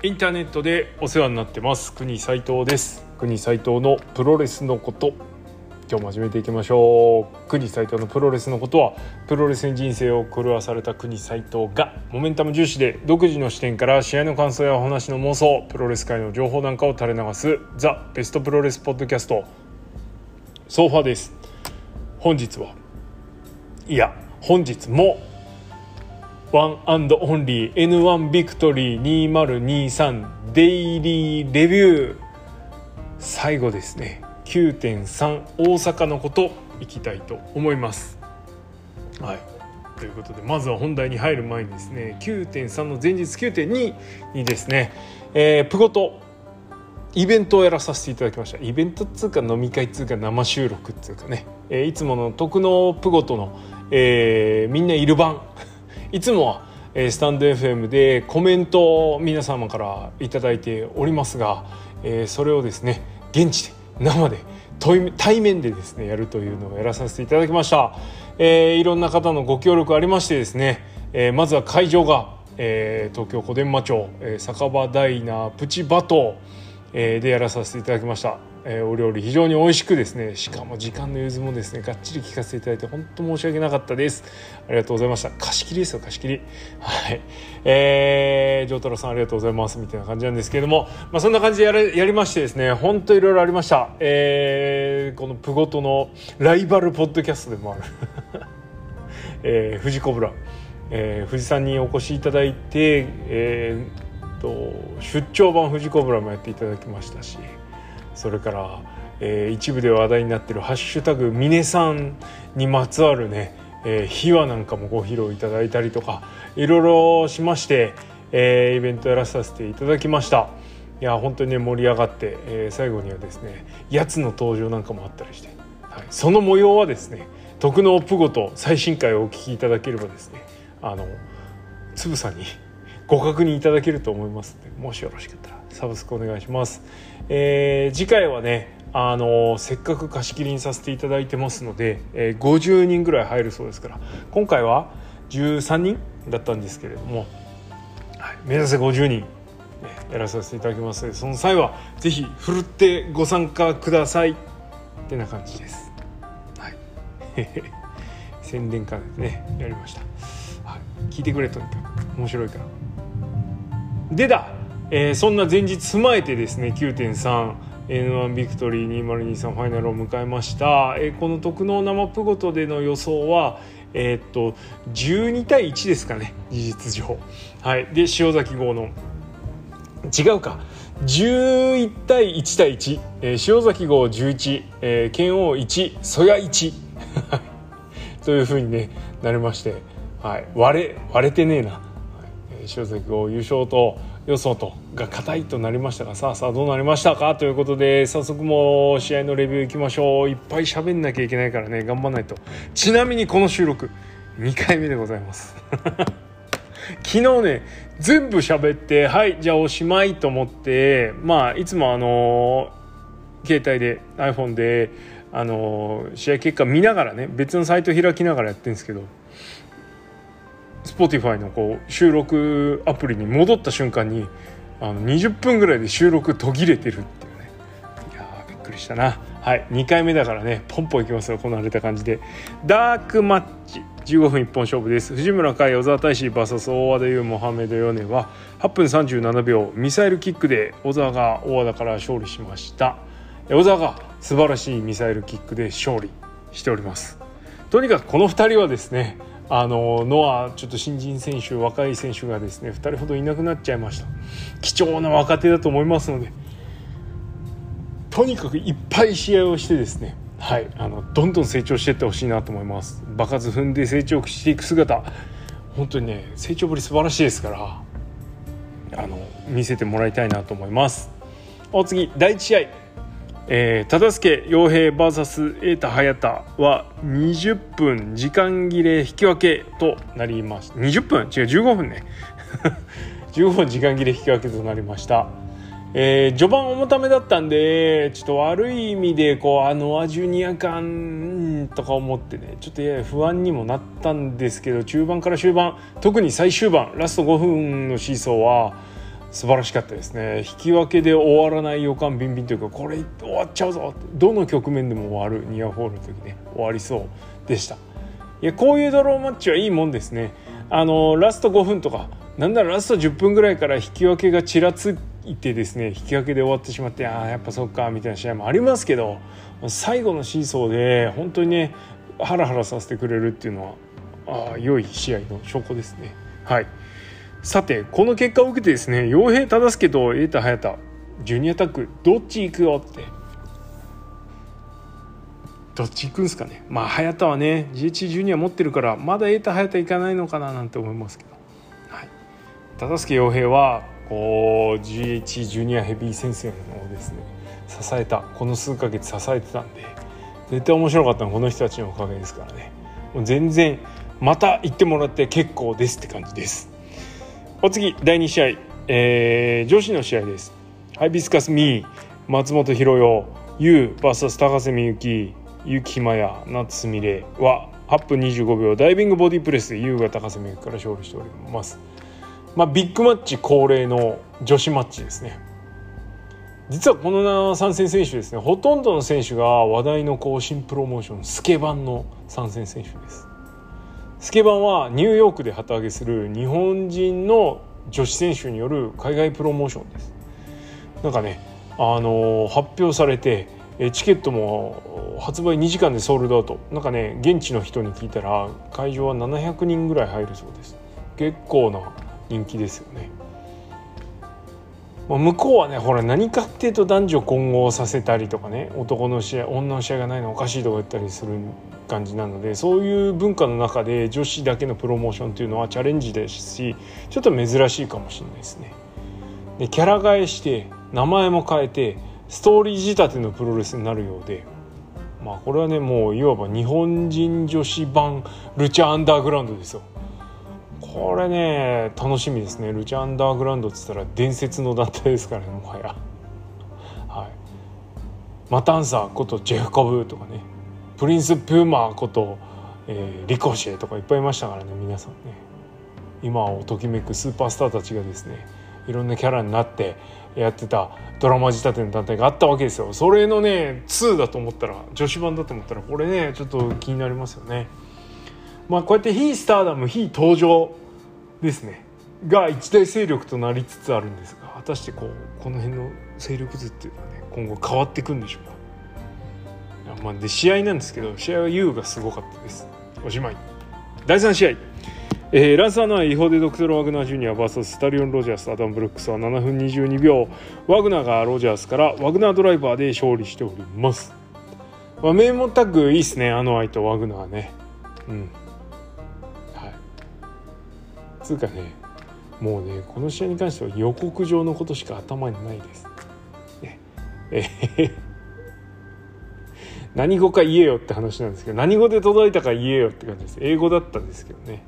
インターネットでお世話になってます。国斉藤です。国斉藤のプロレスのこと。今日も始めていきましょう。国斉藤のプロレスのことはプロレスに人生を狂わされた国斉藤がモメンタム重視で独自の視点から試合の感想やお話の妄想プロレス界の情報なんかを垂れ流すザ・ベストプロレスポッドキャスト。ソファです。本日は。いや本日もワンアンドオンリー N1 ビクトリー2023デイリーレビュー最後ですね。9.3大阪のこといきたいと思います。はい。ということでまずは本題に入る前にですね9.3の前日9.2にですね、えー、プゴとイベントをやらさせていただきました。イベントっつうか飲み会っつうか生収録っつうかね、えー、いつもの徳のプゴとの、えー、みんないる番。いつもはスタンド FM でコメントを皆様から頂いておりますが、えそれをですね現地で生で対面でですねやるというのをやらさせていただきました、えー、いろんな方のご協力ありましてですね、えー、まずは会場が、えー、東京小伝馬町、えー、酒場ダイナープチバトー、えー、でやらさせていただきました。えー、お料理非常に美味しくですねしかも時間の融通もですねがっちり聞かせていただいて本当申し訳なかったです。ありがとうございました。貸し切りですよ貸し切り。はい。えー、丈太郎さんありがとうございます。みたいな感じなんですけれどもまあそんな感じでやれやりましてですね本当いろいろありました。えー、このプゴトのライバルポッドキャストでもある。えー、富士コブラ。えー、富士山にお越しいただいて、えー、と出張版富士コブラもやっていただきましたし。それから、えー、一部で話題になってる「ハッシュタグ峰さん」にまつわるね、えー、秘話なんかもご披露いただいたりとかいろいろしまして、えー、イベントやらさせていただきました。いや本当にね盛り上がって、えー、最後にはですねやつの登場なんかもあったりして、はい、その模様はですね徳のプゴと最新回をお聞きいただければですねあのつぶさにご確認いただけると思いますのでもしよろしかったら。サブスクお願いします、えー、次回はねあのせっかく貸し切りにさせていただいてますので、えー、50人ぐらい入るそうですから今回は13人だったんですけれども、はい、目指せ50人、やらさせていただきますのでその際はぜひふるってご参加ください。ってな感じです。はい。宣伝会でねやりました、はい、聞いてくれとにかく面白いから。でだえー、そんな前日踏まえてですね 9.3N1 ビクトリー2023ファイナルを迎えました、えー、この特納生プゴトでの予想はえー、っと12対1ですかね事実上。はい。で塩崎号の違うか。11対1対1、えー、塩崎号11、えー、剣王1曽谷1というふうに、ね、なりまして、はい、割れ割れてねえな、はい、塩崎号優勝と予想とが硬いとなりましたがさあさあどうなりましたか？ということで早速もう試合のレビューいきましょう。いっぱい喋んなきゃいけないからね頑張んないと。ちなみにこの収録2回目でございます。昨日ね全部喋ってはいじゃあおしまいと思ってまあいつもあの携帯で iPhone であの試合結果見ながらね別のサイト開きながらやってるんですけど Spotify のこう収録アプリに戻った瞬間にあの20分ぐらいで収録途切れてるっていうね。いやびっくりしたな。はい2回目だからねポンポンいきますよこなれた感じで。ダークマッチ15分一本勝負です。藤村海小沢大志 VS 大和田優モハメド・ヨネは8分37秒ミサイルキックで小沢が大和田から勝利しました。小沢が素晴らしいミサイルキックで勝利しております。とにかくこの2人はですねあのノアちょっと新人選手若い選手がですね2人ほどいなくなっちゃいました。貴重な若手だと思いますのでとにかくいっぱい試合をしてですねはいあのどんどん成長していってほしいなと思います。場数踏んで成長していく姿本当にね成長ぶり素晴らしいですからあの見せてもらいたいなと思います。お次第1試合。えー、忠助洋平 VS 瑛太早田は20分時間切れ引き分けとなりました20分？違う15分ね。15分時間切れ引き分けとなりました、えー、序盤重ためだったんでちょっと悪い意味でこうあのアジュニア感とか思ってねちょっとやや不安にもなったんですけど中盤から終盤特に最終盤ラスト5分のシーソーは素晴らしかったですね。引き分けで終わらない予感ビンビンというかこれ終わっちゃうぞどの局面でも終わるニアフォールの時ね終わりそうでした。いやこういうドローマッチはいいもんですね。あのラスト5分とかなんならラスト10分ぐらいから引き分けがちらついてですね引き分けで終わってしまってああやっぱそっかみたいな試合もありますけど最後のシーソーで本当にねハラハラさせてくれるっていうのはあ良い試合の証拠ですね。はい。さてこの結果を受けてですね傭兵忠介と瑛太早田ジュニアタックどっち行くよって。どっち行くんですかね。まあ早田はね GH ジュニア持ってるからまだ瑛太早田行かないのかななんて思いますけど、忠介傭兵はこう GH ジュニアヘビー先生のですね支えたこの数ヶ月支えてたんで絶対面白かったのはこの人たちのおかげですからね。もう全然また行ってもらって結構ですって感じです。お次第2試合、えー、女子の試合です。ハイビスカスミー松本博代 U VS 高瀬美幸結城麻也夏すみれは8分25秒ダイビングボディプレスで U が高瀬美幸から勝利しております。まあビッグマッチ恒例の女子マッチですね。実はこの参戦選手ですね。ほとんどの選手が話題のこう新プロモーションスケバンの参戦選手です。スケバンはニューヨークで旗揚げする日本人の女子選手による海外プロモーションです。なんかねあの発表されてチケットも発売2時間でソールドアウト。なんかね現地の人に聞いたら会場は700人ぐらい入るそうです。結構な人気ですよね。向こうはねほら何かっていうと男女混合させたりとかね男の試合女の試合がないのおかしいとか言ったりする感じなのでそういう文化の中で女子だけのプロモーションっていうのはチャレンジですしちょっと珍しいかもしれないですね。でキャラ替えして名前も変えてストーリー仕立てのプロレスになるようでまあこれはねもういわば日本人女子版ルチャアンダーグラウンドですよ。これね楽しみですね。ルチャアンダーグラウンドっつったら伝説の団体ですからねもはや。はい。マタンサーことジェフコブとかね。プリンス・プーマーこと、えー、リコシェとかいっぱいいましたからね皆さんね。今をときめくスーパースターたちがですねいろんなキャラになってやってたドラマ仕立ての団体があったわけですよ。それのね2だと思ったら女子版だと思ったらこれねちょっと気になりますよね。まあ、こうやって非スターダム非登場ですね。が一大勢力となりつつあるんですが果たしてこうこの辺の勢力図っていうのはね今後変わっていくんでしょうか。まあ、で試合なんですけど試合は U がすごかったです。おしまい。第3試合、えー、ランサーの違法でドクトル・ワグナー・ジュニア VS スタリオン・ロジャースアダム・ブルックスは7分22秒。ワグナーがロジャースからワグナードライバーで勝利しております、まあ、名門タッグいいっすねあの愛とワグナーね。うん。つうかねもうねこの試合に関しては予告状のことしか頭にないです。ね、え、何語か言えよって話なんですけど何語で届いたか言えよって感じです。英語だったんですけどね。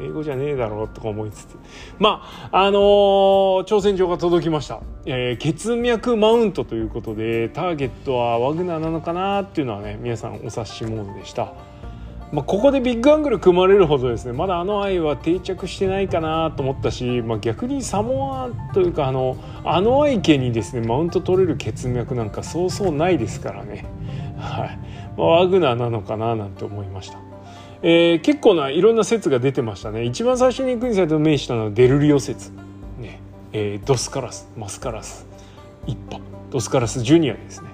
英語じゃねえだろうとか思いつつ。まああのー、挑戦状が届きました、えー、血脈マウントということでターゲットはワグナーなのかなっていうのはね皆さんお察しモードでした。まあ、ここでビッグアングル組まれるほどですねまだあの愛は定着してないかなと思ったし、まあ、逆にサモアというかあのあの愛家にですねマウント取れる血脈なんかそうそうないですからね、はい。まあ、ワグナーなのかななんて思いました。えー、結構ないろんな説が出てましたね。一番最初にクイズサイト名したのはデルリオ説、ね。えー、ドスカラスマスカラス。一派。ドスカラスジュニアですね、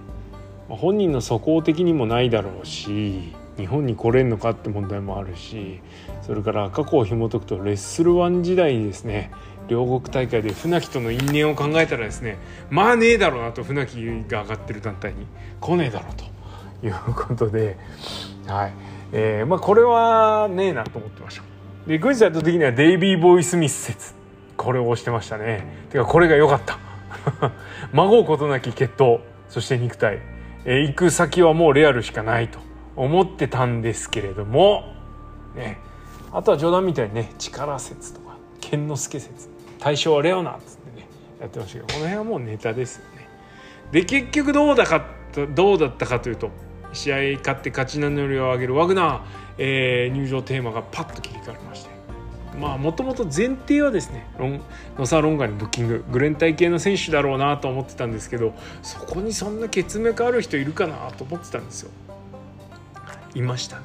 まあ、本人の素行的にもないだろうし日本に来れんのかって問題もあるしそれから過去を紐解くとレッスル1時代にですね両国大会で船木との因縁を考えたらですねまあねえだろうなと船木が上がってる団体に。来ねえだろうということで、はい。えーまあ、これはねえなと思ってました。でグイズサイト的にはデイビー・ボーイ・スミス説。これを押してましたね。てかこれが良かった。孫うことなき血統。そして肉体、えー、行く先はもうレアルしかないと。思ってたんですけれども、ね、あとは冗談みたいにね力説とか剣之助説大将はレオナっつってねやってましたけどこの辺はもうネタですよね。で結局どうだかどうだったかというと試合勝って勝ち名乗りを上げるワグナー、えー、入場テーマがパッと切り替わりましてまあもともと前提はですねロンノサ・ロンガにブッキンググレン体系の選手だろうなと思ってたんですけどそこにそんな血脈ある人いるかなと思ってたんですよいましたね、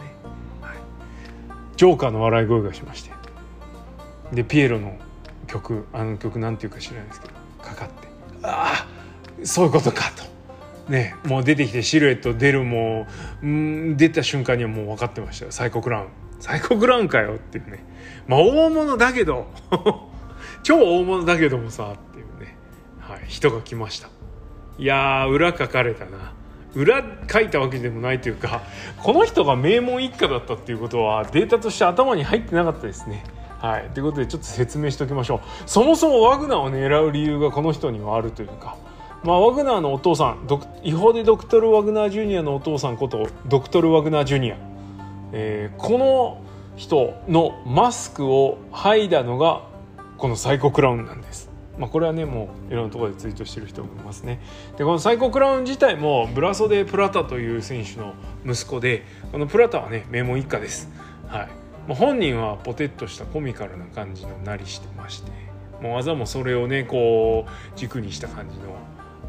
はい、ジョーカーの笑い声がしまして。でピエロの曲あの曲なんていうか知らないですけどかかって。ああそういうことかと。ね、もう出てきてシルエット出るもうん出た瞬間にはもう分かってましたよ。サイコクラウン。サイコクラウンかよっていうね。まあ大物だけど。超大物だけどもさっていうね、はい、人が来ました。いや裏書かれたな裏書いたわけでもないというかこの人が名門一家だったっていうことはデータとして頭に入ってなかったですね。はい、ということでちょっと説明しておきましょう。そもそもワグナーを狙う理由がこの人にはあるというか、まあ、ワグナーのお父さん違法でドクトル・ワグナー・ジュニアのお父さんことドクトル・ワグナー・ジュニア、えー、この人のマスクを剥いだのがこのサイコクラウンなんです。まあ、これはねもういろんなところでツイートしてる人もいますね。でこのサイコクラウン自体もブラソデ・プラタという選手の息子でこのプラタはね名門一家です。はい。まあ、本人はポテッとしたコミカルな感じのなりしてまして。もう技もそれをねこう軸にした感じの、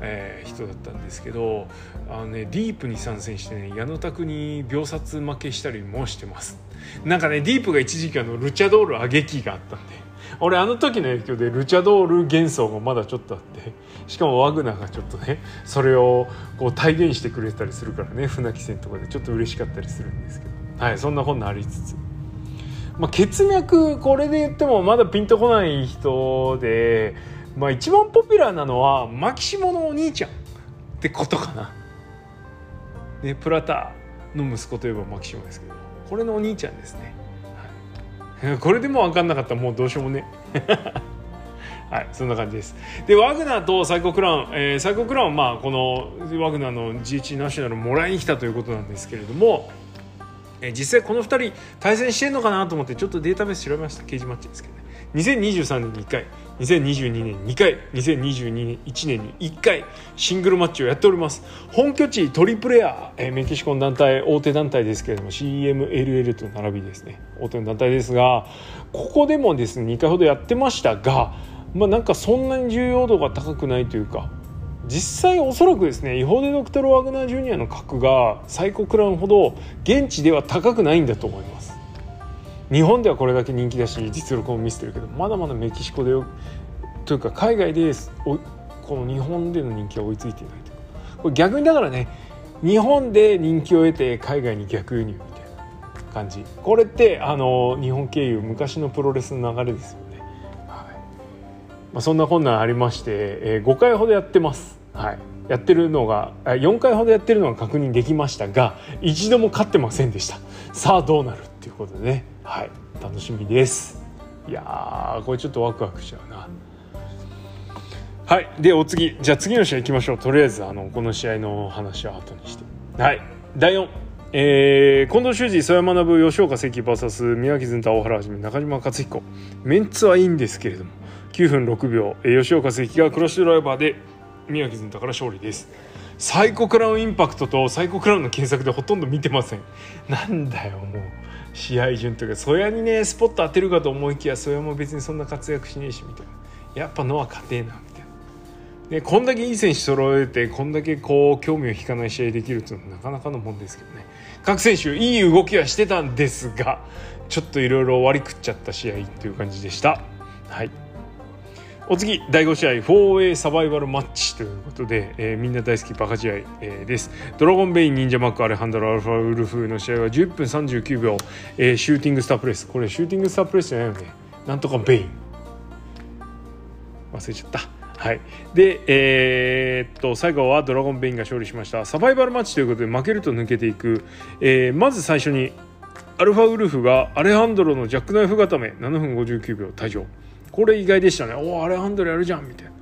えー、人だったんですけどあの、ね、ディープに参戦してね矢野拓に秒殺負けしたりもしてます。なんかねディープが一時期あのルチャドール上げキがあったんで。俺あの時の影響でルチャドール幻想がまだちょっとあってしかもワグナーがちょっとねそれをこう体現してくれたりするからね船木戦とかでちょっと嬉しかったりするんですけどはいそんな本のありつつまあ、血脈これで言ってもまだピンとこない人で、まあ、一番ポピュラーなのはマキシモのお兄ちゃんってことかな。ね、プラタの息子といえばマキシモですけどこれのお兄ちゃんですね。これでも分かんなかったらもうどうしようもね。はい、そんな感じです。で、ワグナーとサイコクラウン、えー、サイコクラウン、まあ、このワグナーの GH ナショナルもらいに来たということなんですけれども、え実際この2人対戦してんのかなと思ってちょっとデータベース調べましたケージマッチですけどね2023年に1回2022年2回2022年1年に1回シングルマッチをやっております。本拠地トリプレア、えメキシコの団体大手団体ですけれども CMLL と並びですね。大手の団体ですがここでもですね2回ほどやってましたがまあなんかそんなに重要度が高くないというか実際おそらくですね違法でドクトル・ワグナー・ジュニアの格がサイコクラウンほど現地では高くないんだと思います。日本ではこれだけ人気だし実力も見せてるけどまだまだメキシコでというか海外でこの日本での人気は追いついていないと。これ逆にだからね日本で人気を得て海外に逆輸入みたいな感じ。これってあの日本経由昔のプロレスの流れですよね、はい。まあ、そんな困難ありまして、えー、5回ほどやってます。はい、やってるのが4回ほどやってるのが確認できましたが一度も勝ってませんでした。さあどうなるっていうことでね、はい、楽しみです。いやこれちょっとワクワクしちゃうな。はい。でお次。じゃあ次の試合いきましょう。とりあえずあのこの試合の話は後にして。はい。第4えー、近藤修二、曽山学、吉岡関 VS 宮城ずん大原はじめ中島克彦。メンツはいいんですけれども。9分6秒、えー、吉岡関がクロッシュドライバーで宮城ずんたから勝利です。サイコクラウンインパクトとサイコクラウンの検索でほとんど見てません。なんだよもう。試合順というかそやにねスポット当てるかと思いきやそやも別にそんな活躍しねえしみたいな。やっぱノア勝てえなみたいな。でこんだけいい選手揃えてこんだけこう興味を引かない試合できるっていうのはなかなかのもんですけどね。各選手いい動きはしてたんですがちょっといろいろ割り食っちゃった試合っていう感じでした。はい。お次第5試合 4A サバイバルマッチということで、えー、みんな大好きバカ試合、えー、です。ドラゴンベイン忍者マックアレハンドロアルファウルフの試合は10分39秒、えー、シューティングスタープレス。これシューティングスタープレスじゃないよね。なんとかベイン。忘れちゃった。はい。でえー、っと最後はドラゴンベインが勝利しました。サバイバルマッチということで負けると抜けていく、えー、まず最初にアルファウルフがアレハンドロのジャックナイフ固め。7分59秒退場。これ意外でしたね。おおアレハンドルやるじゃんみたいな。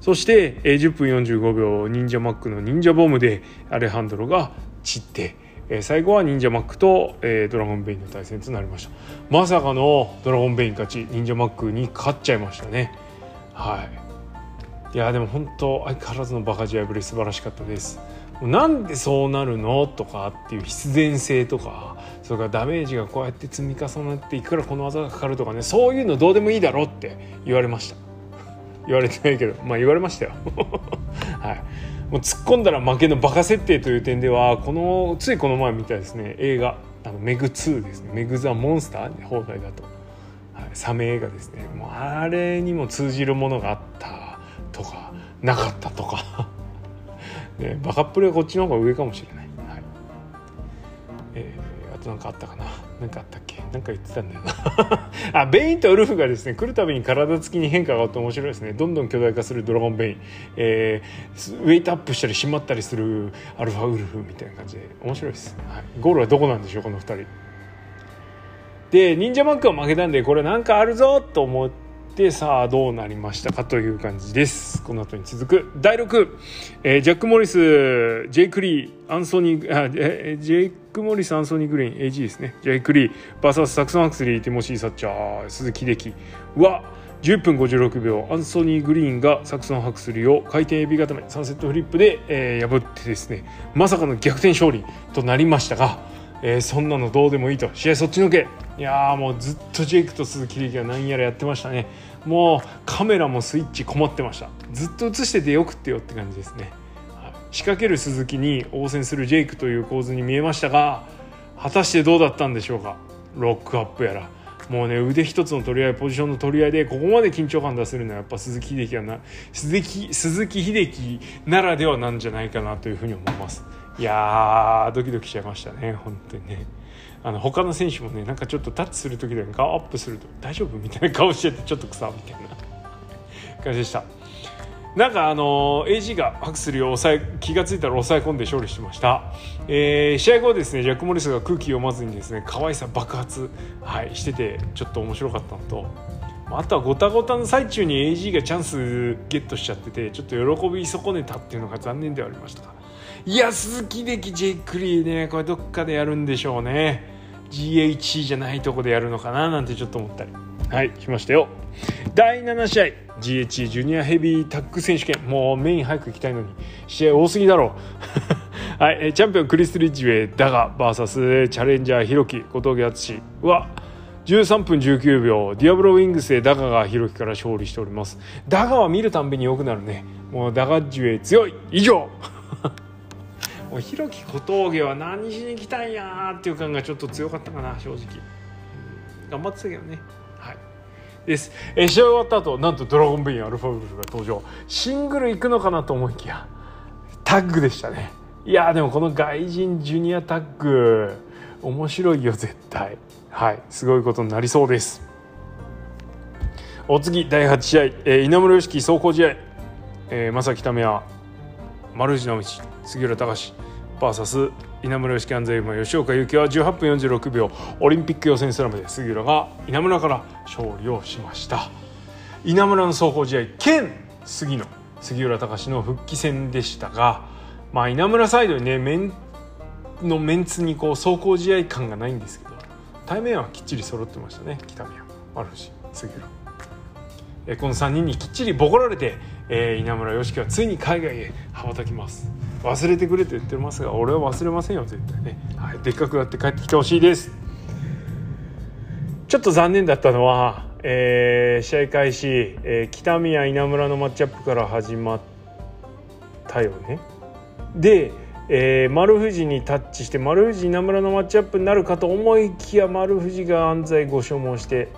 そして、えー、10分45秒忍者マックの忍者ボムでアレハンドロが散って、えー、最後は忍者マックと、えー、ドラゴンベインの対戦となりました。まさかのドラゴンベイン勝ち忍者マックに勝っちゃいましたね。はい。いやでも本当相変わらずのバカ試合ぶり素晴らしかったです。なんでそうなるの？とかっていう必然性とかそれからダメージがこうやって積み重なっていくらこの技がかかるとかねそういうのどうでもいいだろって言われました。言われてないけどまあ言われましたよ。はい。もう突っ込んだら負けのバカ設定という点ではこのついこの前見たですね映画あのメグ2ですね。メグ・ザ・モンスター放題だと、はい、サメ映画ですね。もうあれにも通じるものがあったとかなかったとか。ね、バカっぷりはこっちの方が上かもしれない。はい。えー、あと何かあったかな。何かあったっけ。何か言ってたんだよな。あベインとウルフがですね来るたびに体つきに変化があって面白いですね。どんどん巨大化するドラゴンベイン、えー、ウェイトアップしたり締まったりするアルファウルフみたいな感じで面白いです、はい、ゴールはどこなんでしょうこの2人。で忍者マックは負けたんでこれなんかあるぞと思ってでさあどうなりましたかという感じです。この後に続く第6、えー、ジャック・モリスジェイク・リーアンソニーあ、ジェイク・モリスアンソニー・グリーン AG ですね。ジェイク・リー VS サクソン・アクスリーティモシー・サッチャー鈴木秀樹。は10分56秒アンソニー・グリーンがサクソン・ハクスリーを回転エビ固めサンセットフリップで、えー、破ってですねまさかの逆転勝利となりましたが、えー、そんなのどうでもいいと。試合そっちのけ。いやもうずっとジェイクと鈴木力が何やらやってましたね。もうカメラもスイッチ困ってました。ずっと映しててよくってよって感じですね、仕掛ける鈴木に応戦するジェイクという構図に見えましたが果たしてどうだったんでしょうか？ロックアップやら。もうね腕一つの取り合いポジションの取り合いでここまで緊張感出せるのはやっぱ鈴木秀樹はな鈴木鈴木秀樹ならではなんじゃないかなというふうに思います。いやドキドキしちゃいましたね本当にね。あの他の選手もねなんかちょっとタッチする時で顔アップすると大丈夫みたいな顔しててちょっと草みたいな。感じでした。なんかあの AG がハクスリーを抑え気が付いたら抑え込んで勝利しました、えー、試合後ですねジャック・モリスが空気読まずにですね可愛さ爆発、はい、しててちょっと面白かったのとあとはごたごたの最中に AG がチャンスゲットしちゃっててちょっと喜び損ねたっていうのが残念ではありましたいや鈴木できジェイクリーねこれどっかでやるんでしょうね。GHC じゃないとこでやるのかななんてちょっと思ったり。はいしましたよ。第7試合。GHC ジュニアヘビータッグ選手権。もうメイン早く行きたいのに。試合多すぎだろ。う はいチャンピオンクリス・リッジウェイダガ VS チャレンジャーヒロキ小峠敦は13分19秒。ディアブロウィングスでダガがヒロキから勝利しております。ダガは見るたんびに良くなるね。もうダガジュエイ強い。以上。もう弘樹小峠は何しに来たんやっていう感がちょっと強かったかな正直、頑張ってたけどね。はい。です。え試合終わった後なんとドラゴンベインアルファウルフが登場。シングル行くのかなと思いきやタッグでしたね。いやでもこの外人ジュニアタッグ面白いよ絶対。はい。すごいことになりそうです。お次第8試合、えー、稲村良樹走行試合、えー、正木為也丸藤直道杉浦隆 VS 稲村義樹安西馬吉岡由紀は18分46秒オリンピック予選スラムで杉浦が稲村から勝利をしました。稲村の走行試合兼杉野杉浦隆の復帰戦でしたが、まあ、稲村サイドにねメンのメンツにこう走行試合感がないんですけど対面はきっちり揃ってましたね北宮丸藤杉浦。えこの3人にきっちりボコられて、えー、稲村良樹はついに海外へ羽ばたきます。忘れてくれと言ってますが俺は忘れませんよ絶対ね、はい、でっかくなって帰ってきてほしいです。ちょっと残念だったのは、えー、試合開始、えー、北宮稲村のマッチアップから始まったよね。で、えー、丸藤にタッチして丸藤稲村のマッチアップになるかと思いきや丸藤が安西ご所望して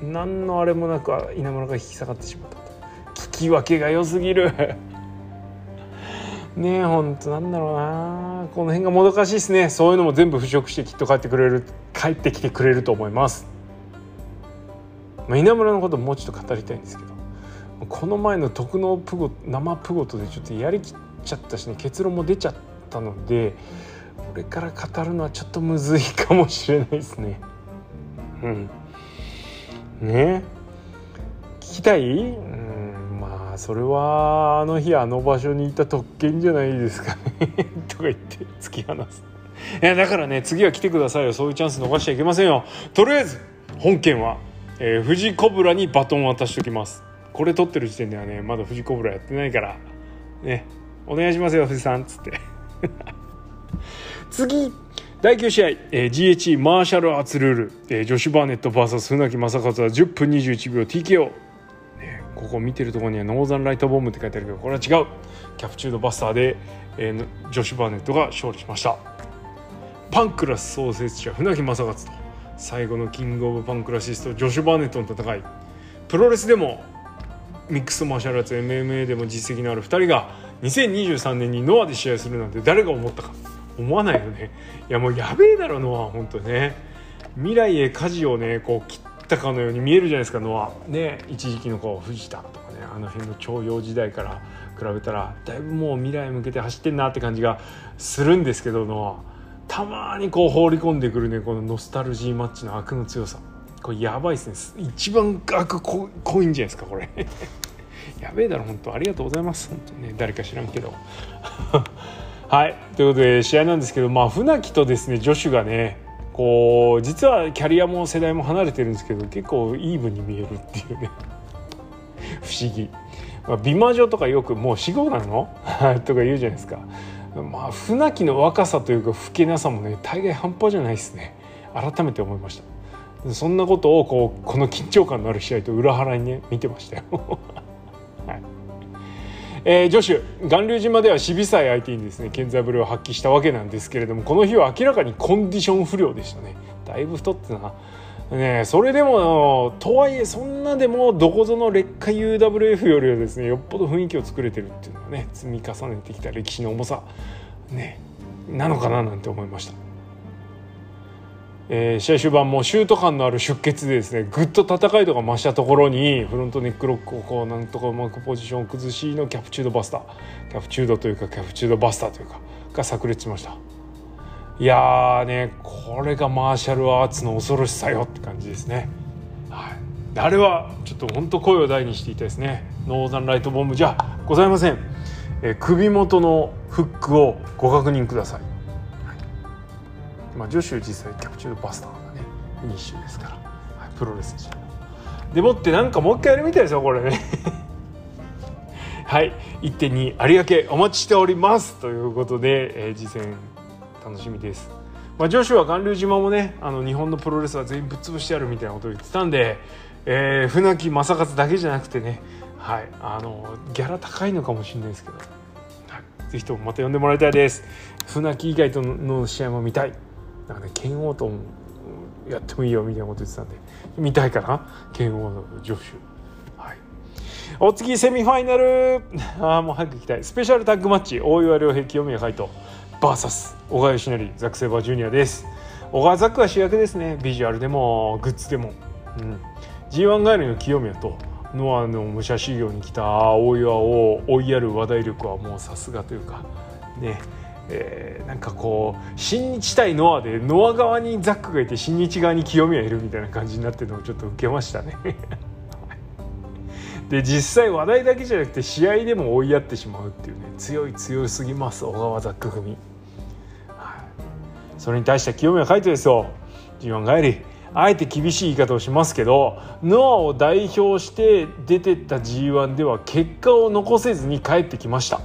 何のあれもなく稲村が引き下がってしまったと。聞き分けが良すぎる。ねえほんとなんだろうな。この辺がもどかしいですね。そういうのも全部払拭してきっと帰ってくれる帰ってきてくれると思います、まあ、稲村のこともうちょっと語りたいんですけど。この前の徳のプゴ生プゴトでちょっとやりきっちゃったしね結論も出ちゃったのでこれから語るのはちょっとむずいかもしれないですね。うん。ね聞きたい、それはあの日あの場所にいた特権じゃないですかねとか言って突き放すいやだからね次は来てくださいよそういうチャンス逃しちゃいけませんよとりあえず本件は、えー、富士コブラにバトン渡しておきますこれ取ってる時点ではねまだ富士コブラやってないからねお願いしますよ富士山っつって次第9試合、えー、GHE マーシャルアーツルール、えー、ジョシュ・バーネット VS 船木正和は10分21秒 TKO、ここ見てるところにはノーザンライトボムって書いてあるけどこれは違う。キャプチュードバスターで、えー、ジョシュ・バーネットが勝利しました。パンクラス創設者船木正和と最後のキングオブパンクラシストジョシュ・バーネットの戦い。プロレスでも mixed martial arts MMA でも実績のある2人が2023年にノアで試合するなんて誰が思ったか。思わないよね。いやもうやべえだろノア本当ね。未来へ舵をねこう切ったかのように見えるじゃないですかノア。ね一時期のこう藤田とかねあの辺の徴用時代から比べたらだいぶもう未来向けて走ってんなって感じがするんですけどノア。たまにこう放り込んでくるねこのノスタルジーマッチの悪の強さ。これやばいですね。一番悪濃いんじゃないですかこれ。やべえだろ本当。ありがとうございます。本当ね。誰か知らんけど。はい。ということで試合なんですけどまあ船木とですね女子がねこう実はキャリアも世代も離れてるんですけど結構イーブンに見えるっていうね。不思議、まあ、美魔女とかよくもう死後なの？とか言うじゃないですか。まあ船木の若さというか老けなさもね大概半端じゃないですね。改めて思いました。そんなことをこうこの緊張感のある試合と裏腹にね見てましたよ。えー、女子巌流島では守備さえ相手にですね健在ぶりを発揮したわけなんですけれどもこの日は明らかにコンディション不良でしたねだいぶ太ってなねそれでもとはいえそんなでもどこぞの劣化 UWF よりはですねよっぽど雰囲気を作れてるっていうのはね積み重ねてきた歴史の重さねなのかななんて思いました。えー、試合終盤もシュート感のある出血でですねぐっと戦い度が増したところにフロントネックロックをこうなんとかうまくポジションを崩しのキャプチュードバスター。キャプチュードというかキャプチュードバスターというかが炸裂しました。いやーねこれがマーシャルアーツの恐ろしさよって感じですね。はい、あれはちょっと本当声を大にしていたですね。ノーザンライトボムじゃございません、え首元のフックをご確認くださ、い、まあ、女子実際キャプチュードバスターがねフィニッシュですから、はい、プロレスじゃでもってなんかもう一回やるみたいですよこれ。ね はい1.2有明お待ちしております。ということで、えー、次戦楽しみです。まあ、女子は巌流島もねあの日本のプロレスは全員ぶっ潰してやるみたいなことを言ってたんで、えー、船木正和だけじゃなくてね、はい、あのギャラ高いのかもしれないですけど、はい、ぜひともまた呼んでもらいたいです。船木以外との試合も見たい。なんかね剣王とやってもいいよみたいなこと言ってたんで見たいかな？剣王の助手。はい。お次セミファイナル。ああもう早く行きたい。スペシャルタッグマッチ。大岩良平清宮海斗。VS 小川義成ザク・セイバージュニアです。小川ザクは主役ですね。ビジュアルでもグッズでも、うん、G1 帰りの清宮とノアの武者修行に来た大岩を追いやる話題力はもうさすがというかね。えー、なんかこう新日対ノアでノア側にザックがいて新日側に清宮いるみたいな感じになってるのをちょっと受けましたね。で実際話題だけじゃなくて試合でも追いやってしまうっていうね強い強すぎます小川ザック組。それに対して清宮海斗ですよ。G1 帰り。あえて厳しい言い方をしますけどノアを代表して出てった G1 では結果を残せずに帰ってきました。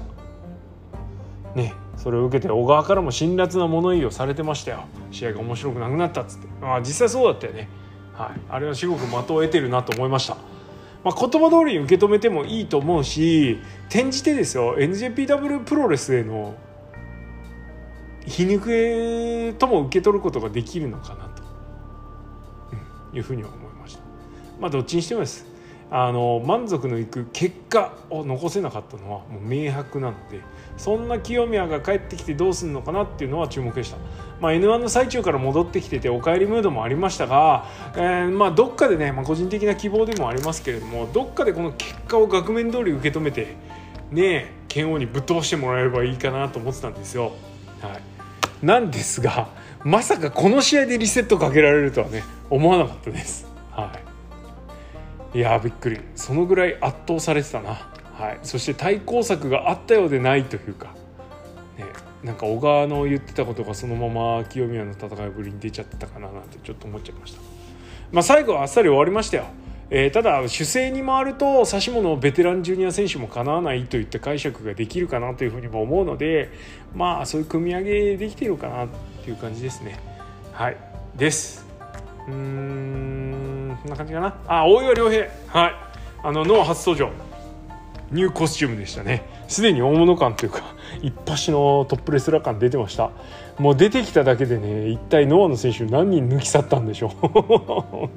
ね。それを受けて小川からも辛辣な物言いをされてましたよ。試合が面白くなくなったっつって。あ実際そうだったよね。はい。あれは至極的を得てるなと思いました。まあ、言葉通りに受け止めてもいいと思うし転じてですよ NJPW プロレスへの皮肉えとも受け取ることができるのかなと、いうふうには思いました。まあどっちにしてもです。あの満足のいく結果を残せなかったのはもう明白なのでそんな清宮が帰ってきてどうするのかなっていうのは注目でした、まあ、n 1の最中から戻ってきててお帰りムードもありましたが、えー、まあどっかでね、まあ、個人的な希望でもありますけれどもどっかでこの結果を額面通り受け止めてね剣王にぶっ飛ばしてもらえればいいかなと思ってたんですよ。はいなんですがまさかこの試合でリセットかけられるとはね思わなかったです。い、いやびっくり。そのぐらい圧倒されてたな、はい、そして対抗策があったようでないというか、ね、なんか小川の言ってたことがそのまま清宮の戦いぶりに出ちゃってたかななんてちょっと思っちゃいました。まあ、最後はあっさり終わりましたよ。えー、ただ主勢に回ると指し物ベテランジュニア選手もかなわないといった解釈ができるかなというふうにも思うのでまあそういう組み上げできてるかなっていう感じですね。はい。です。うーんこんな感じかな。あ大岩良平。はい。あのノア初登場ニューコスチュームでしたね。すでに大物感というか 一発のトップレスラー感出てました。もう出てきただけでね一体ノアの選手何人抜き去ったんでしょう。本当に。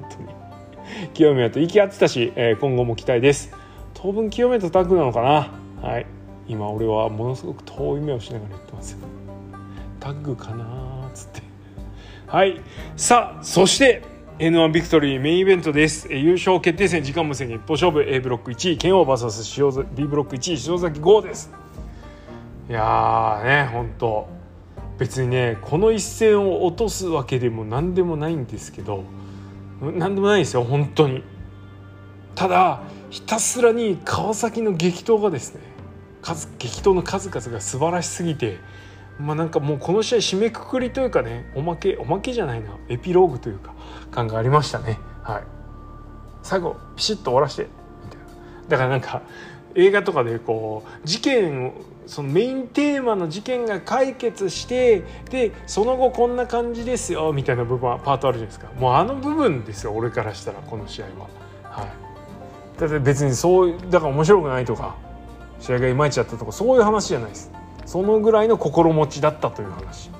清宮と息合ってたし、えー、今後も期待です。当分清宮とタッグなのかな。はい。今俺はものすごく遠い目をしながら言ってますタッグかなっつって。はい。さあそして N1 ビクトリーメインイベントです。優勝決定戦時間無制限一歩勝負 A ブロック1位剣王 VS 塩 B ブロック1位塩崎豪です。いやーね本当。別にねこの一戦を落とすわけでも何でもないんですけど何でもないですよ本当に。ただひたすらに川崎の激闘がですね数激闘の数々が素晴らしすぎてまあなんかもうこの試合締めくくりというかねおまけおまけじゃないなエピローグというか感がありましたね。はい。最後ピシッと終わらしてみたいな。だからなんか映画とかでこう事件をそのメインテーマの事件が解決してでその後こんな感じですよみたいな部分はパートあるじゃないですか。もうあの部分ですよ俺からしたらこの試合は。はい、だって別にそうだから面白くないとか試合がいまいちだったとかそういう話じゃないです。そのぐらいの心持ちだったという話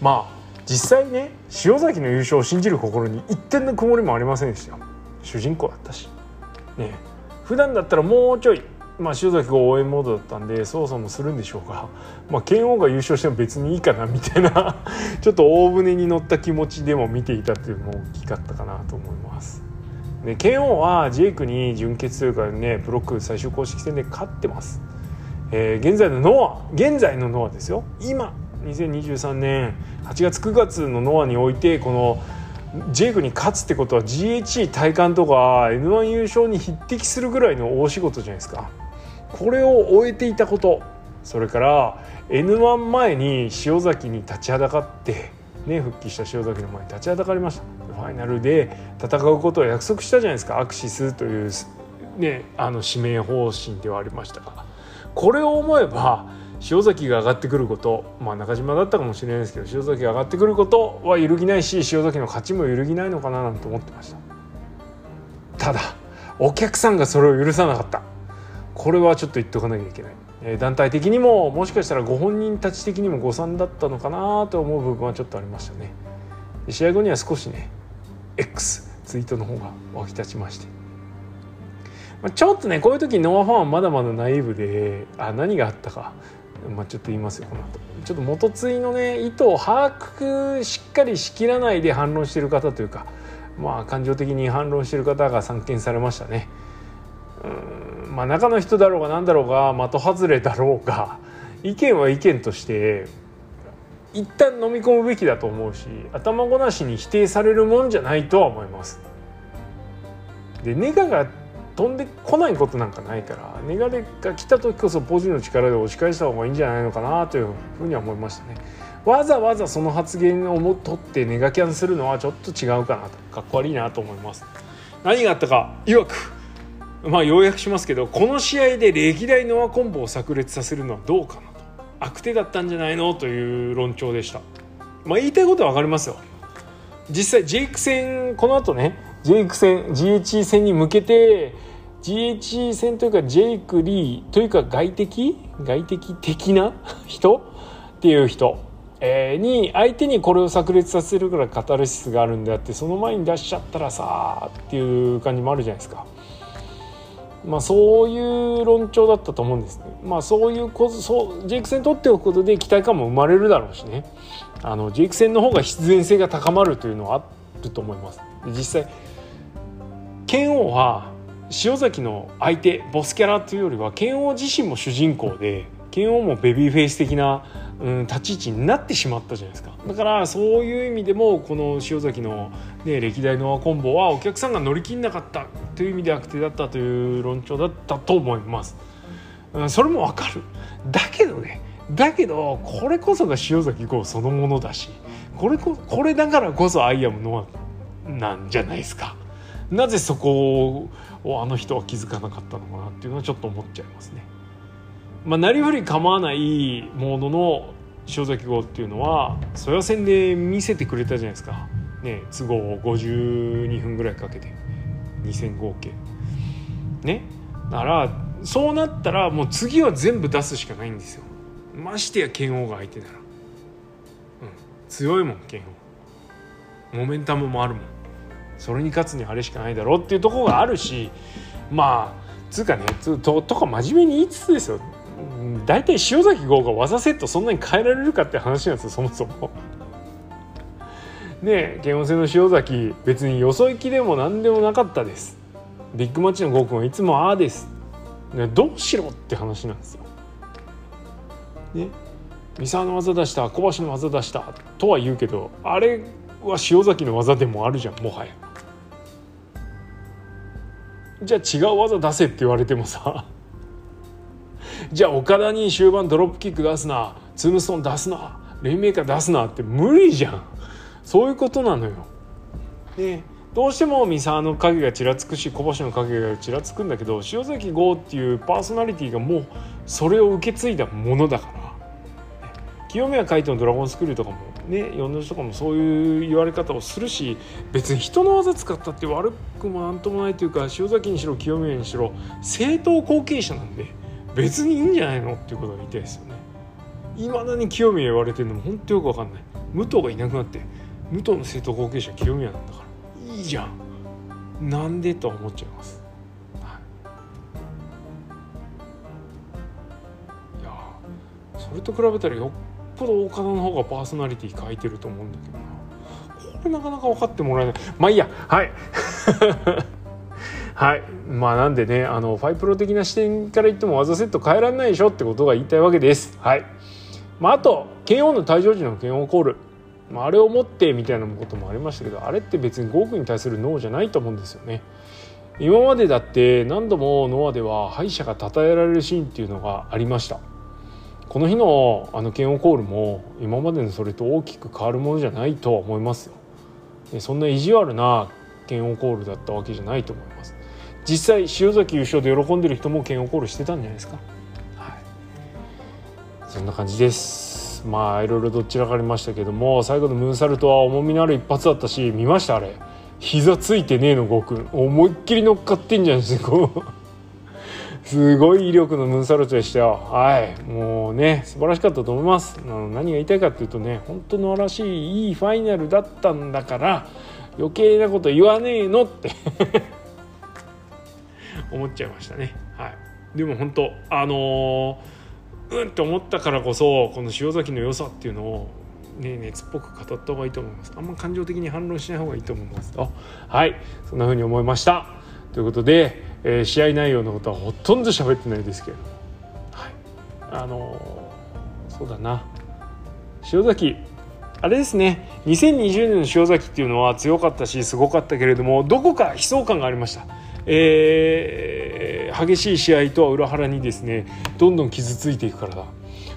まあ実際ね塩崎の優勝を信じる心に一点の曇りもありませんでした主人公だったしね普段だったらもうちょいまあ、塩崎が応援モードだったんで操作もするんでしょうが、まあ、剣王が優勝しても別にいいかなみたいな ちょっと大船に乗った気持ちでも見ていたっていうのも大きかったかなと思います。で剣王はジェイクに準決というかねブロック最終公式戦で勝ってます。えー、現在のノア現在のノアですよ。今2023年8月9月のノアにおいてこのジェイクに勝つってことは GHC 体感とか N1 優勝に匹敵するぐらいの大仕事じゃないですか。これを終えていたこと。それから N1 前に塩崎に立ちはだかってね復帰した塩崎の前に立ちはだかりました。ファイナルで戦うことを約束したじゃないですか。アクシスというねあの指名方針ではありましたが。これを思えば塩崎が上がってくることまあ中島だったかもしれないですけど塩崎が上がってくることは揺るぎないし塩崎の勝ちも揺るぎないのかななんて思ってました。ただお客さんがそれを許さなかった。これはちょっと言っておかなきゃいけない、えー、団体的にももしかしたらご本人たち的にも誤算だったのかなと思う部分はちょっとありましたね。試合後には少しね X ツイートの方が湧き立ちまして、まあ、ちょっとねこういう時ノアファンはまだまだナイーブであ何があったかまあ、ちょっと言いますよこの後ちょっと元継いのね意図を把握しっかりしきらないで反論してる方というかまあ感情的に反論してる方が散見されましたね。うんまあ、中の人だろうが何だろうが的外れだろうが意見は意見として一旦飲み込むべきだと思うし頭ごなしに否定されるもんじゃないとは思います。でネガが飛んでこないことなんかないからネガが来た時こそポジの力で押し返した方がいいんじゃないのかなというふうには思いましたね。わざわざその発言を取ってネガキャンするのはちょっと違うかなとかっこ悪いなと思います。何があったか曰くまあ要約しますけどこの試合で歴代ノアコンボを炸裂させるのはどうかなと悪手だったんじゃないのという論調でしたまあ言いたいことは分かりますよ実際ジェイク戦この後ねジェイク戦 GHE 戦に向けて GHE 戦というかジェイク・リーというか外敵？外敵的な？人？っていう人、えー、に相手にこれを炸裂させるからカタルシスがあるんであってその前に出しちゃったらさっていう感じもあるじゃないですか。まあ、そういう論調だったと思うんですね。まあ、そういうこそうジェイク戦取っておくことで期待感も生まれるだろうしねあのジェイク戦の方が必然性が高まるというのはあると思います。実際剣王は塩崎の相手ボスキャラというよりは剣王自身も主人公で剣王もベビーフェイス的な、うん、立ち位置になってしまったじゃないですか。だからそういう意味でもこの塩崎の、ね、歴代のコンボはお客さんが乗り切んなかったという意味で悪手だったという論調だったと思います、うん、それもわかる。だけどねだけどこれこそが塩崎号そのものだしこれここれだからこそアイアムノアなんじゃないですか。なぜそこをあの人は気づかなかったのかなっていうのはちょっと思っちゃいますね。まあ、なりふり構わないモードの塩崎号っていうのは曽谷線で見せてくれたじゃないですか、ね、都合52分ぐらいかけて。2000合計。ね。だからそうなったらもう次は全部出すしかないんですよ。ましてや剣王が相手なら、うん、強いもん剣王モメンタムもあるもん。それに勝つにはあれしかないだろうっていうところがあるしまあつうかねととか真面目に言いつつですよ。大体塩崎豪が技セットそんなに変えられるかって話なんですよそもそも。ね剣王戦の塩崎別によそ行きでも何でもなかったです。ビッグマッチの豪君はいつもああです、ね、どうしろって話なんですよ。ね三沢の技出した小橋の技出したとは言うけどあれは塩崎の技でもあるじゃんもはや。じゃあ違う技出せって言われてもさ。じゃあ岡田に終盤ドロップキック出すな。ツームストーン出すな。レインメーカー出すなって無理じゃん。そういうことなのよ。でどうしても三沢の影がちらつくし小橋の影がちらつくんだけど塩崎豪っていうパーソナリティがもうそれを受け継いだものだから。清宮海斗の「ドラゴンスクール」とかもね呼んでる人とかもそういう言われ方をするし別に人の技使ったって悪くもなんともないというか塩崎にしろ清宮にしろ正当後継者なんで別にいいんじゃないのっていうことが言いたいですよね。いまだに清宮言われてるのも本当よく分かんない。武藤がいなくなって武藤の正当後継者清宮なんだからいいじゃん。なんでとは思っちゃいます、それと比べたらよっぽど岡田の方がパーソナリティ書いてると思うんだけどな。これなかなか分かってもらえない。まあいいや。はい。はい。まあなんでねあのファイプロ的な視点から言っても技セット変えられないでしょってことが言いたいわけです。はい。まああと剣王の退場時の剣王コール。まあ、あれを持ってみたいなこともありましたけどあれって別に5億に対するノーじゃないと思うんですよね。今までだって何度もノアでは敗者が称えられるシーンっていうのがありました。この日のあの剣王コールも今までのそれと大きく変わるものじゃないとは思いますよ。そんな意地悪な剣王コールだったわけじゃないと思います。実際塩崎優勝で喜んでる人も剣王コールしてたんじゃないですか。はい。そんな感じです。まあいろいろどちらかりましたけども最後のムーンサルトは重みのある一発だったし見ましたあれ。膝ついてねえの悟空。思いっきり乗っかってんじゃんすごすごい威力のムーンサルトでしたよ。はい。もうね素晴らしかったと思います。あの何が言いたいかっていうとね本当のらしいいいファイナルだったんだから余計なこと言わねえのって 思っちゃいましたね。はい。でも本当あのーうんって思ったからこそこの塩崎の良さっていうのをね熱っぽく語った方がいいと思います。あんま感情的に反論しない方がいいと思います。とはい。そんな風に思いました。ということで、えー、試合内容のことはほとんど喋ってないですけど。はい。あのー、そうだな。塩崎。あれですね。2020年の塩崎っていうのは強かったしすごかったけれどもどこか悲壮感がありました。えー、激しい試合とは裏腹にですねどんどん傷ついていくからだ。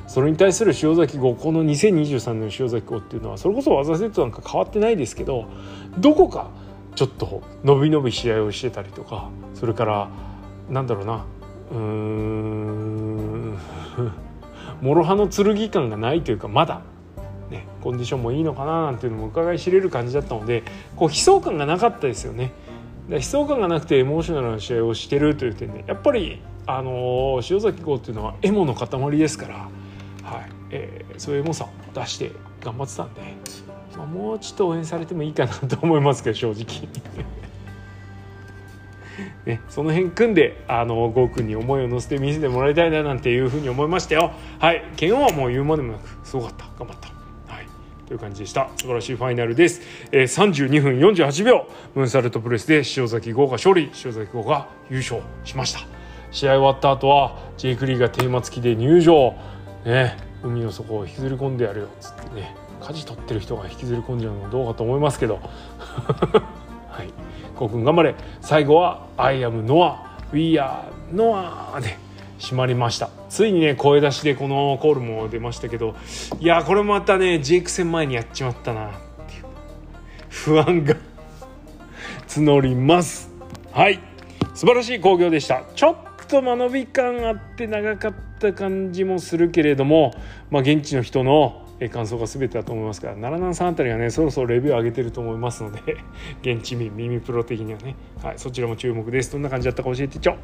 それに対する塩崎号この2023年の塩崎号っていうのはそれこそ技セットなんか変わってないですけどどこかちょっと伸び伸び試合をしてたりとかそれからなんだろうなうーん 諸刃の剣感がないというかまだね、コンディションもいいのかななんていうのも伺い知れる感じだったのでこう悲壮感がなかったですよね。悲壮感がなくてエモーショナルな試合をしてるという点でやっぱり、あの塩崎豪っていうのはエモの塊ですから、はいえー、そういうエモさを出して頑張ってたんで、まあ、もうちょっと応援されてもいいかなと思いますけど正直。ね、その辺組んであのゴーくんに思いを乗せて見せてもらいたいななんていうふうに思いましたよ。はい。剣王はもう言うまでもなくすごかった。頑張った。という感じでした。素晴らしいファイナルです、えー、32分48秒ムーンサルトプレスで塩崎豪が勝利。塩崎豪が優勝しました。試合終わった後はジェイク・リーがテーマ付きで入場。ね海の底を引きずり込んでやるよ。っつってね。舵取ってる人が引きずり込んじゃうのはどうかと思いますけど。はい。コウ君頑張れ。最後は「I am Noah. We are Noah」で閉まりました。ついにね声出しでこのコールも出ましたけど。いやこれまたねジェイク戦前にやっちまったな。っていう。不安が。募ります。はい。素晴らしい興行でした。ちょっと間延び感あって長かった感じもするけれども、まあ、現地の人の感想が全てだと思いますから奈良南さんあたりはねそろそろレビュー上げてると思いますので 現地民耳プロ的にはね、はい、そちらも注目です。どんな感じだったか教えてちょ。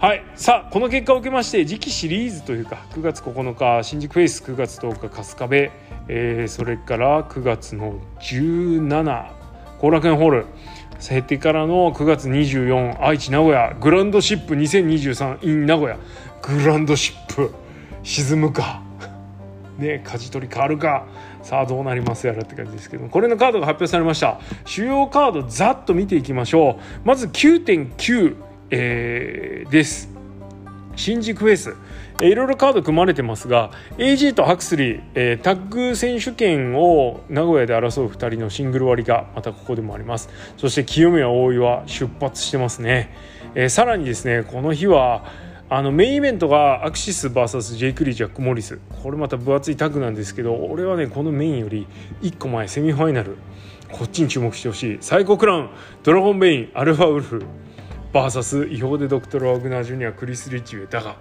はいさあこの結果を受けまして次期シリーズというか9月9日新宿フェイス9月10日春日部、えー、それから9月の17後楽園ホール。経てからの9月24愛知名古屋グランドシップ 2023in 名古屋。グランドシップ沈むか。ね舵取り変わるかさあどうなりますやらって感じですけどこれのカードが発表されました。主要カードざっと見ていきましょう。まず9.9、えー、です。新宿フェイス。えいろいろカード組まれてますが AG とハクスリー、えー、タッグ選手権を名古屋で争う2人のシングル割がまたここでもあります。そして清宮大井は出発してますね、えー、さらにですねこの日はあのメインイベントがアクシス VS ジェイク・リージャック・モリス。これまた分厚いタッグなんですけど俺はねこのメインより1個前セミファイナル。こっちに注目してほしい。最高クラウン。ドラゴンベインアルファウルフ。VS 違法でドクトル・ワグナー・ジュニアクリス・リッチウェイだが、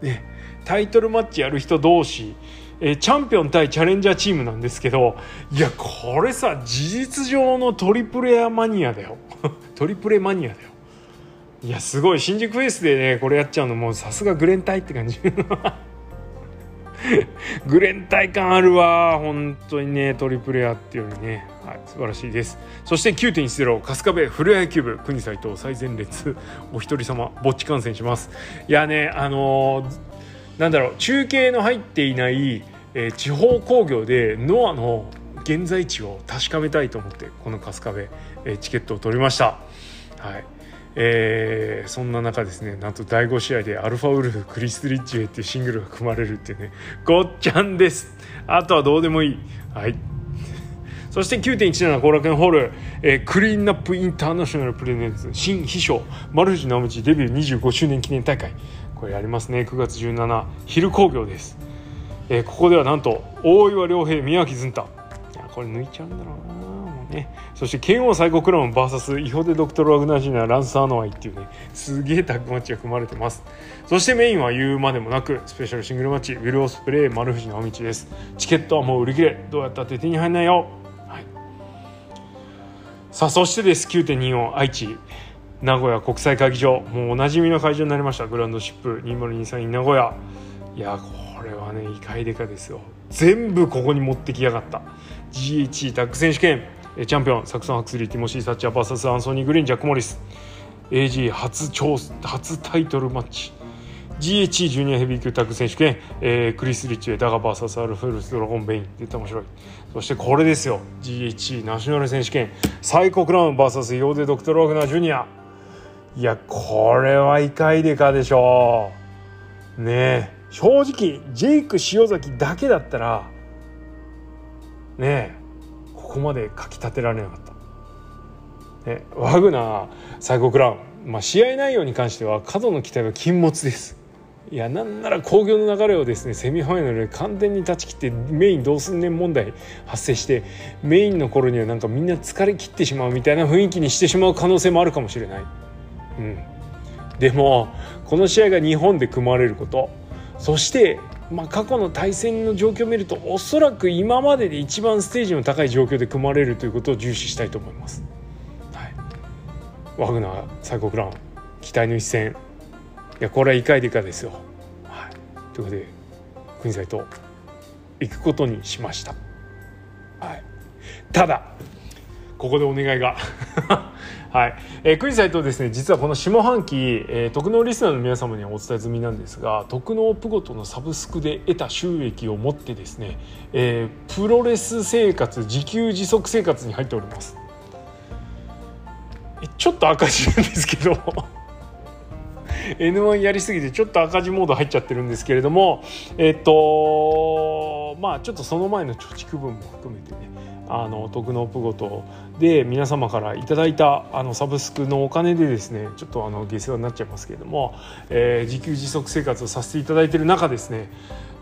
ね、タイトルマッチやる人同士。えチャンピオン対チャレンジャーチームなんですけどいやこれさ事実上のトリプルエアマニアだよ。トリプルエマニアだよ。いやすごい。新宿フェスでねこれやっちゃうのもうさすがグレンタイって感じ。グレンタイ感あるわ。本当にねトリプルアっていうよりね、はい、素晴らしいです。そして9.10春日部古谷野球部国斎藤最前列。お一人様ぼっち観戦します。いやねあのー、なんだろう中継の入っていない、えー、地方工業でノアの現在地を確かめたいと思ってこの春日部、えー、チケットを取りました。はい。えー、そんな中ですねなんと第5試合でアルファウルフクリス・リッチウェイっていうシングルが組まれるっていうねごっちゃんです。あとはどうでもいい。はい。そして9.17後楽園ホール、えー、クリーンナップインターナショナルプレゼンツ。新秘書丸藤直道デビュー25周年記念大会。これやりますね。9月17昼工業です、えー、ここではなんと大岩良平宮脇ずんたこれ抜いちゃうんだろうな。ね、そして剣王最高クラウン VS イホデドクトル・ワグナジュニアランス・アノアイっていうねすげえタッグマッチが組まれてます。そしてメインは言うまでもなくスペシャルシングルマッチウィル・オスプレイ丸藤直道です。チケットはもう売り切れ。どうやったって手に入んないよ、はい、さあそしてです。9.24愛知名古屋国際会議場。もうおなじみの会場になりました。グランドシップ2023名古屋。いやこれはね異界でかですよ。全部ここに持ってきやがった。GHE タッグ選手権。チャンピオンサクソン・ハクスリーティモシー・サッチャー VS アンソニー・グリーンジャック・モリス。AG 初超初タイトルマッチ。GH ジュニアヘビー級タッグ選手権、えー、クリス・リッチウェイダガ VS アルフェルス・ドラゴン・ベイン。絶対面白い。そしてこれですよ。GH ナショナル選手権。最高クラウン VS ヨーデ・ドクトル・ワグナー・ジュニア。いやこれは異界でかでしょう。ねえ。正直ジェイク塩崎だけだったらねえ。ここまでかきたてられなかった。ね、ワグナー最高クラウン、まあ、試合内容に関しては過度の期待は禁物です。いやなんなら興行の流れをですねセミファイナルで完全に断ち切ってメインどうすんねん問題発生してメインの頃にはなんかみんな疲れ切ってしまうみたいな雰囲気にしてしまう可能性もあるかもしれない。うん、でもこの試合が日本で組まれることそしてまあ、過去の対戦の状況を見るとおそらく今までで一番ステージの高い状況で組まれるということを重視したいと思います。はい、ワグナー最高クラン期待の一戦いやこれは異界でかですよ。はい、ということで国際と行くことにしました。はい、ただここでお願いがはい、えー、クイズサイトですね実はこの下半期、えー、特納リスナーの皆様にはお伝え済みなんですが特納プゴトのサブスクで得た収益を持ってですね、えー、プロレス生活自給自足生活に入っております。ちょっと赤字なんですけど N1 やりすぎてちょっと赤字モード入っちゃってるんですけれどもえっ、とまあちょっとその前の貯蓄分も含めてねあの徳のプごとで皆様からいただいたあのサブスクのお金でですねちょっとあの下世話になっちゃいますけれども、えー、自給自足生活をさせていただいている中ですね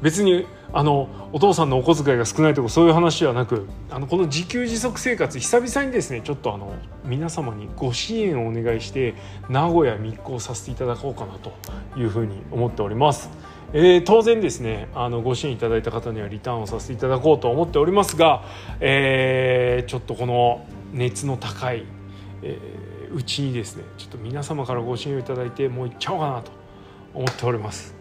別にあのお父さんのお小遣いが少ないとかそういう話ではなくあのこの自給自足生活久々にですねちょっとあの皆様にご支援をお願いして名古屋密航させていただこうかなというふうに思っております。えー、当然ですねあのご支援いただいた方にはリターンをさせていただこうと思っておりますが、えー、ちょっとこの熱の高い、えー、うちにですねちょっと皆様からご支援をいただいてもう行っちゃおうかなと思っております。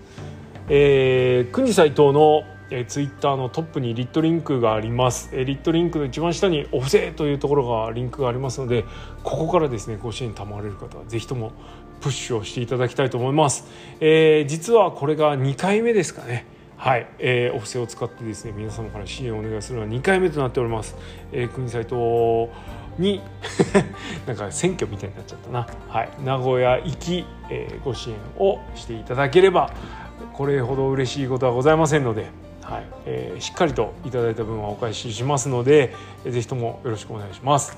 えー、国斎藤のえー、ツイッターのトップにリットリンクがあります、えー、リットリンクの一番下にお布施というところがリンクがありますのでここからですねご支援賜れる方はぜひともプッシュをしていただきたいと思います、えー、実はこれが2回目ですかね。はい、えー、お布施を使ってですね皆様から支援をお願いするのは2回目となっております、えー、国サイトに なんか選挙みたいになっちゃったな、はい、名古屋行き、えー、ご支援をしていただければこれほど嬉しいことはございませんので、はい。えー、しっかりといただいた分はお返ししますので、えー、ぜひともよろしくお願いします。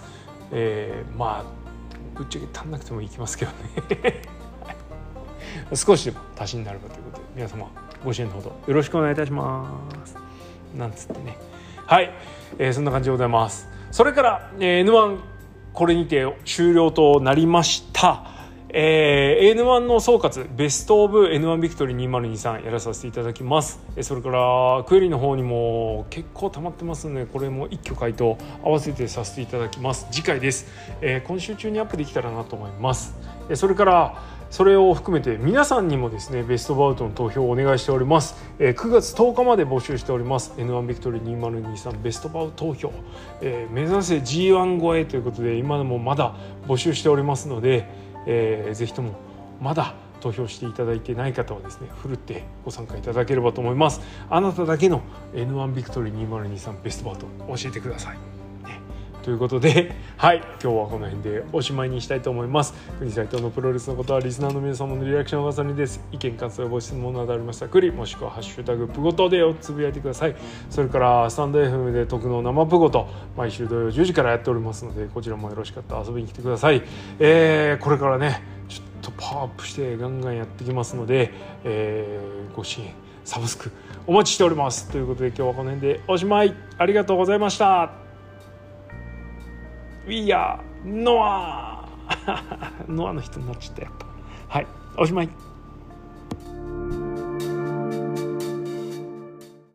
えー、まあぶっちゃけ足んなくてもいきますけどね。少しでも足しになるかということで皆様ご支援のほど。よろしくお願いいたします。なんつってね。はい、えー、そんな感じでございます。それから、えー、N1 これにて終了となりました。えー、N1 の総括ベストオブ N1 ビクトリー2023やらさせていただきます。それからクエリの方にも結構溜まってますのでこれも一挙回答合わせてさせていただきます。次回です、えー、今週中にアップできたらなと思います。それからそれを含めて皆さんにもですねベストバウトの投票をお願いしております、えー、9月10日まで募集しております。N1 ビクトリー2023ベストバウト投票、えー、目指せ G1 超えということで今でもまだ募集しておりますのでえー、ぜひともまだ投票していただいてない方はですねふるってご参加いただければと思います。あなただけの N1 ビクトリー2023ベストバート教えてください。ということで、はい、今日はこの辺でおしまいにしたいと思います。国斎藤のプロレスのことはリスナーの皆様のリアクションを重ねです。意見、感想やご質問などありましたら、クリ、もしくはハッシュタグプゴトでおつぶやいてください。それから、スタンド FM で徳の生プゴト、毎週土曜10時からやっておりますので、こちらもよろしかったら遊びに来てください。えー、これからね、ちょっとパワーアップしてガンガンやってきますので、えー、ご支援、サブスクお待ちしております。ということで今日はこの辺でおしまい。ありがとうございました。We are Noah! ノアの人になっちゃったやっぱ。はい。おしまい。